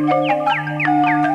Música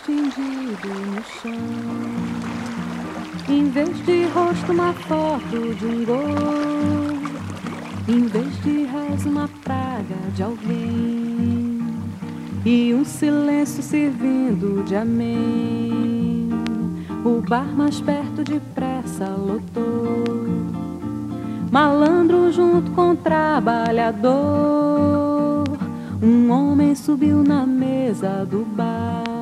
estendido no chão. Em vez de rosto, uma foto de um gol. Em vez de raso, uma praga de alguém. E um silêncio servindo de amém. O bar mais perto depressa lotou. Malandro junto com trabalhador. Um homem subiu na mesa do bar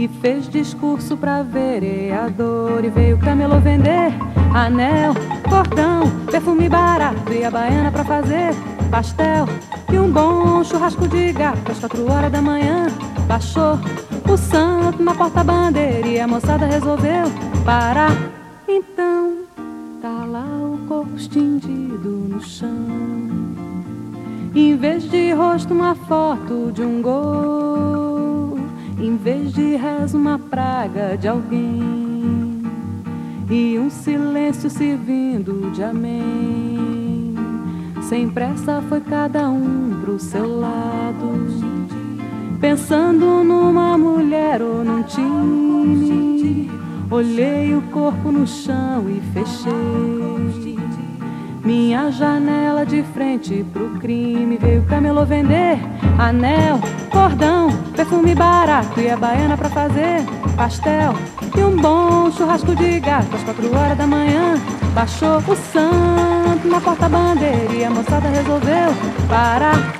e fez discurso pra vereador. E veio camelô vender anel, cordão, perfume barato e a baiana pra fazer pastel. E um bom churrasco de gato às quatro horas da manhã. Baixou o santo na porta-bandeira e a moçada resolveu parar. Então tá lá o corpo estendido no chão. Em vez de rosto, uma foto de um gol. Em vez de rezo, uma praga de alguém. E um silêncio servindo de amém. Sem pressa foi cada um pro seu lado Pensando numa mulher ou num time, olhei o corpo no chão e fechei. Minha janela de frente pro crime veio camelô vender anel, cordão, perfume barato e a baiana pra fazer pastel. E um bom churrasco de gato às quatro horas da manhã. Baixou o santo na porta-bandeira e a moçada resolveu parar.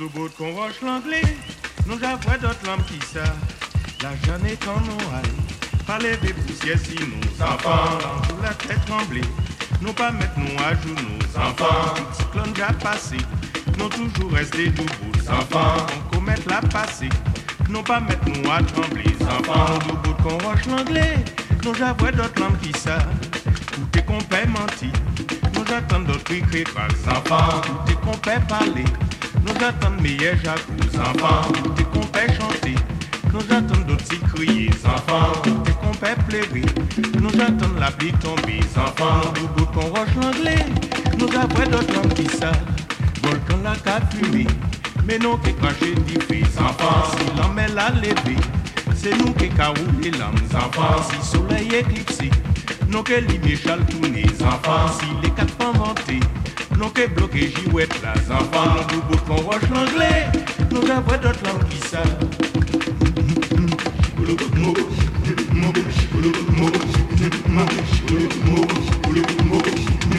Nous bouts qu'on roche l'anglais, nous j'avoue d'autres lampes qui ça. La jeune est en noailles, pas les poussières si nous enfants, sous la tête tremblée. Nous pas mettre nous à genoux, enfants, tout cyclone déjà passé. Nous toujours rester debout, enfants, on commet la passé. Nous pas mettre nous à trembler, enfants, nous deux bouts qu'on roche l'anglais, nous j'avoue d'autres lampes qui ça. Tout est qu'on menti, nous j'attends d'autres cris pas enfants, tout est qu'on paie parler. Quand j'attends mes yeux, j'accuse enfant. T'es qu'on peut chanter. Quand j'attends d'autres, s'y crier. Enfant, t'es qu'on peut pleurer. Nous j'attends la pluie tomber. Enfant, nous beau qu'on roche l'anglais. Nous avons d'autres langues qui savent. Volcan la cape. Mais non, qui cracher des fils. Enfant, si l'homme est la levée. C'est nous qui caroulons l'âme. Enfant, si soleil éclipsé. Nous que l'image tourner. Enfant, si les quatre femmes vantées. Nous qui bloqué jouet là, enfants, nous bout qu'on roche l'anglais. Nous avons d'autres langues qui. On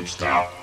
don't stop.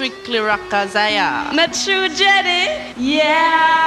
Strictly Rockazaya. Not true, Jenny? Yeah.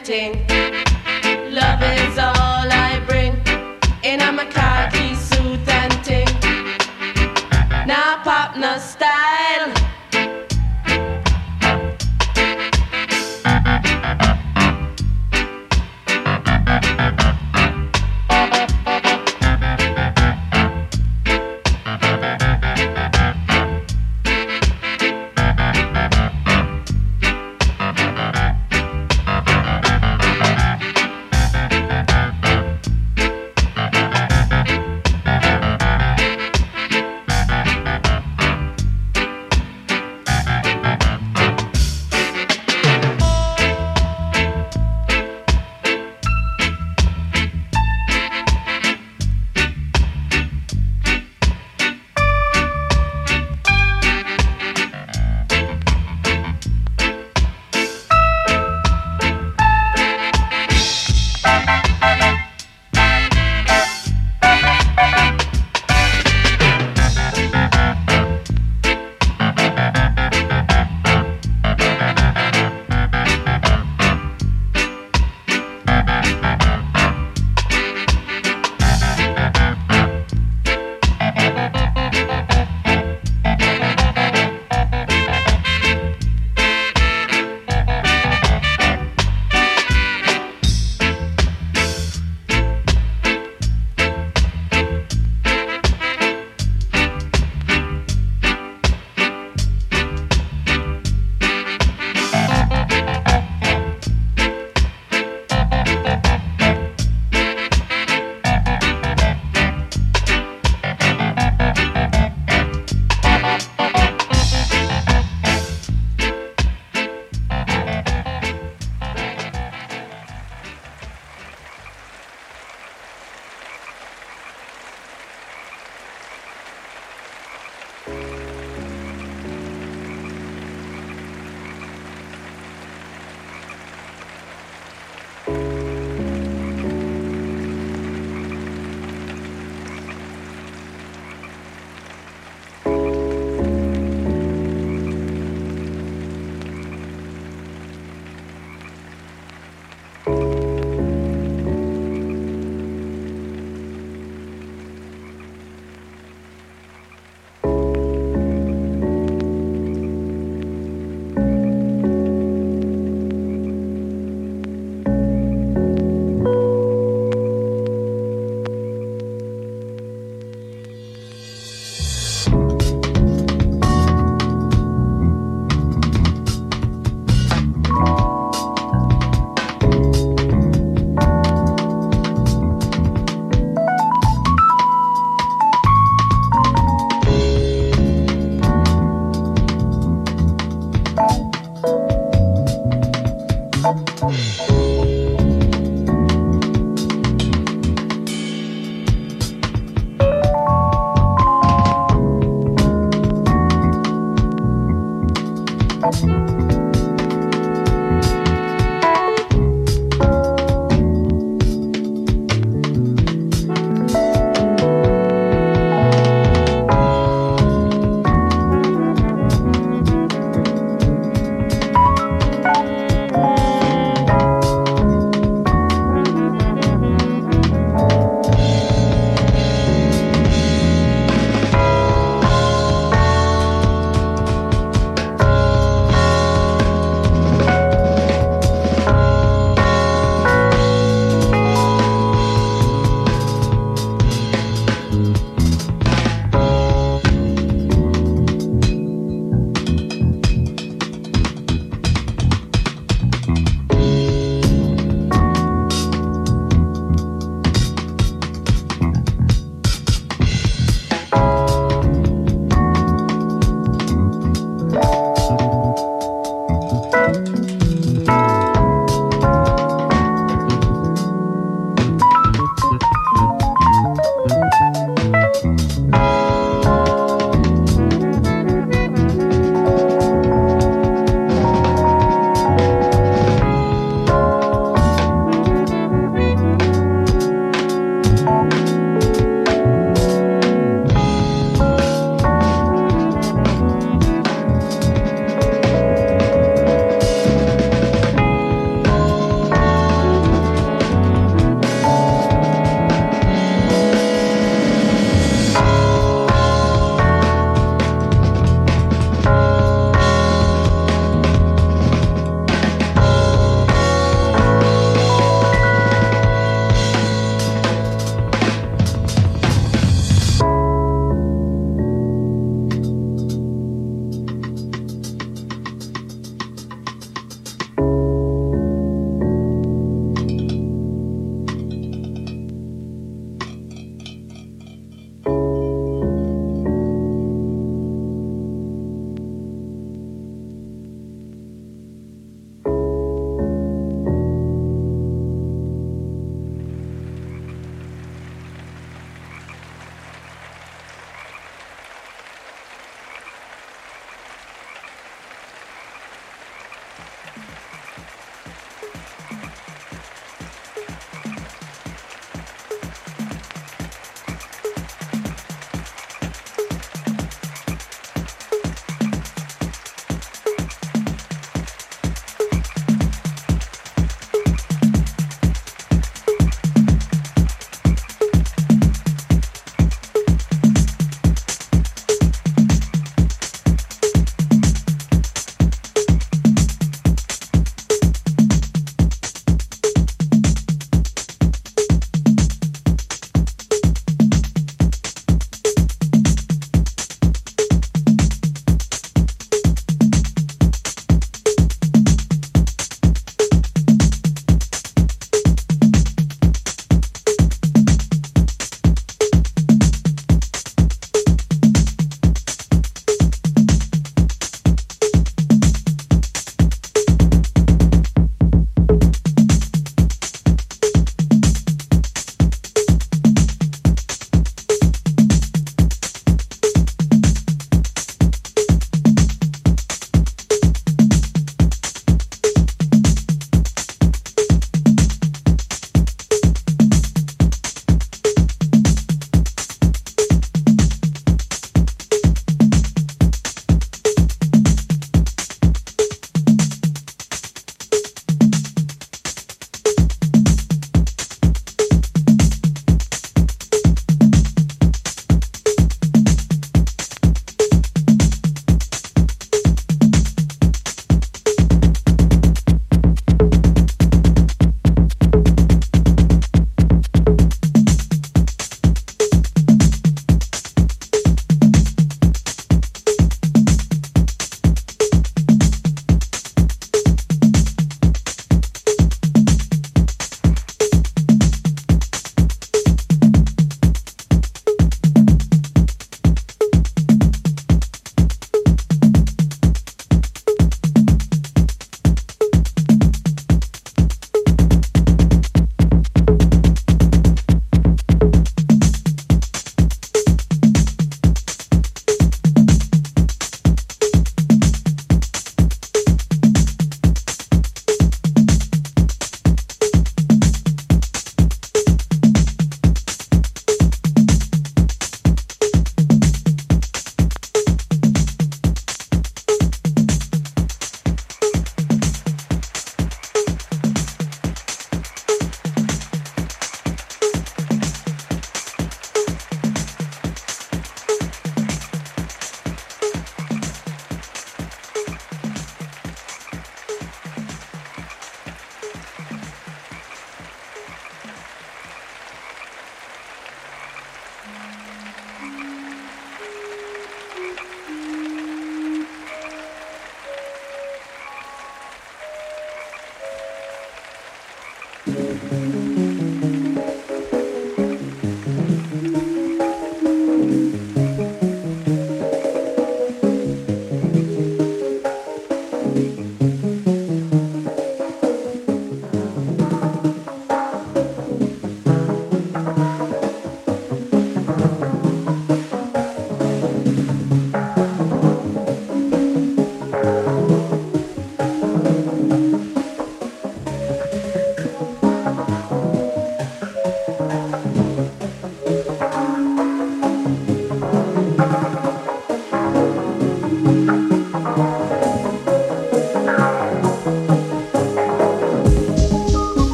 tempting.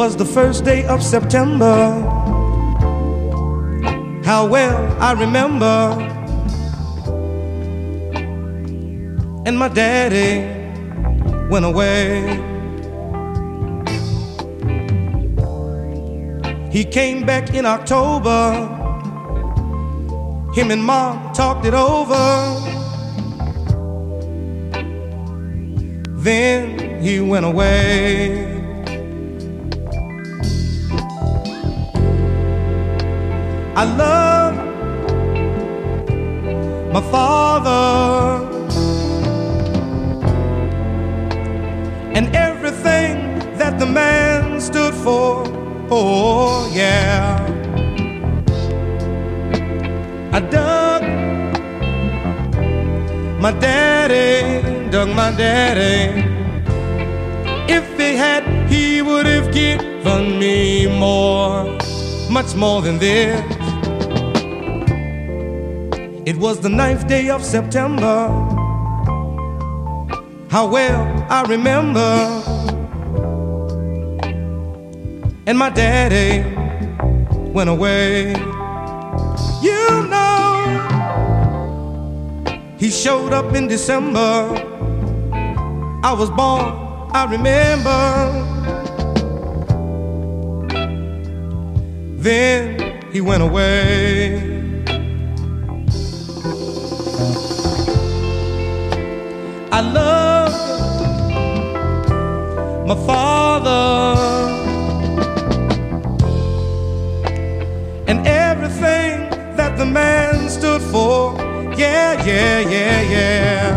Was the first day of September. How well I remember. And my daddy went away. He came back in October. Him and mom talked it over. Then he went away. I love my father and everything that the man stood for. Oh, yeah. I dug my daddy, dug my daddy. If he had, he would have given me more, much more than this. Was the ninth day of September. How well I remember. And my daddy went away. You know, he showed up in December. I was born, I remember. Then he went away. The man stood for. Yeah, yeah, yeah, yeah.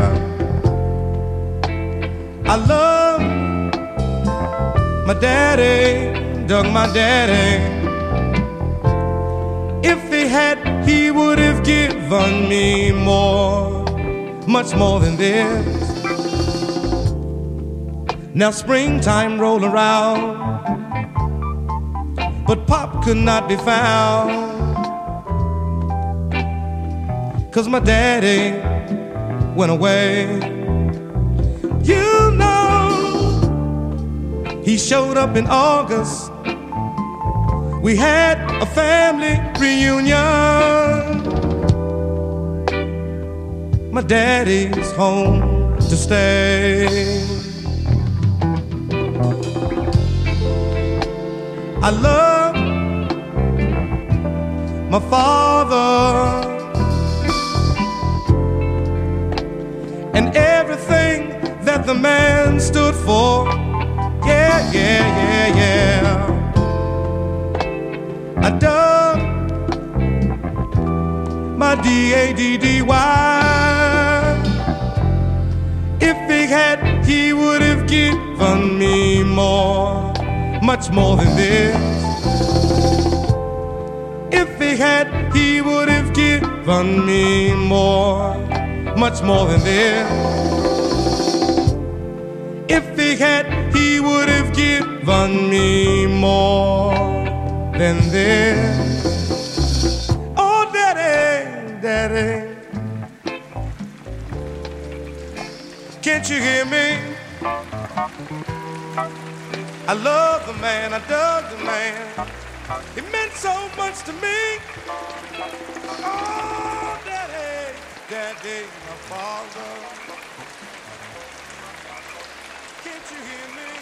I love my daddy, dug, my daddy. If he had, he would have given me more, much more than this. Now springtime rolled around, but Pop could not be found. Cause my daddy went away. You know, he showed up in August. We had a family reunion. My daddy's home to stay. I love my father and everything that the man stood for. Yeah, yeah, yeah, yeah. I dug my D A D D Y. If he had, he would have given me more much more than this. If he had, he would have given me more, much more than this. If he had, he would have given me more than this. Oh, daddy, daddy. Can't you hear me? I love the man, I dug the man. He meant so much to me. Oh, daddy, daddy, father. Can't you hear me?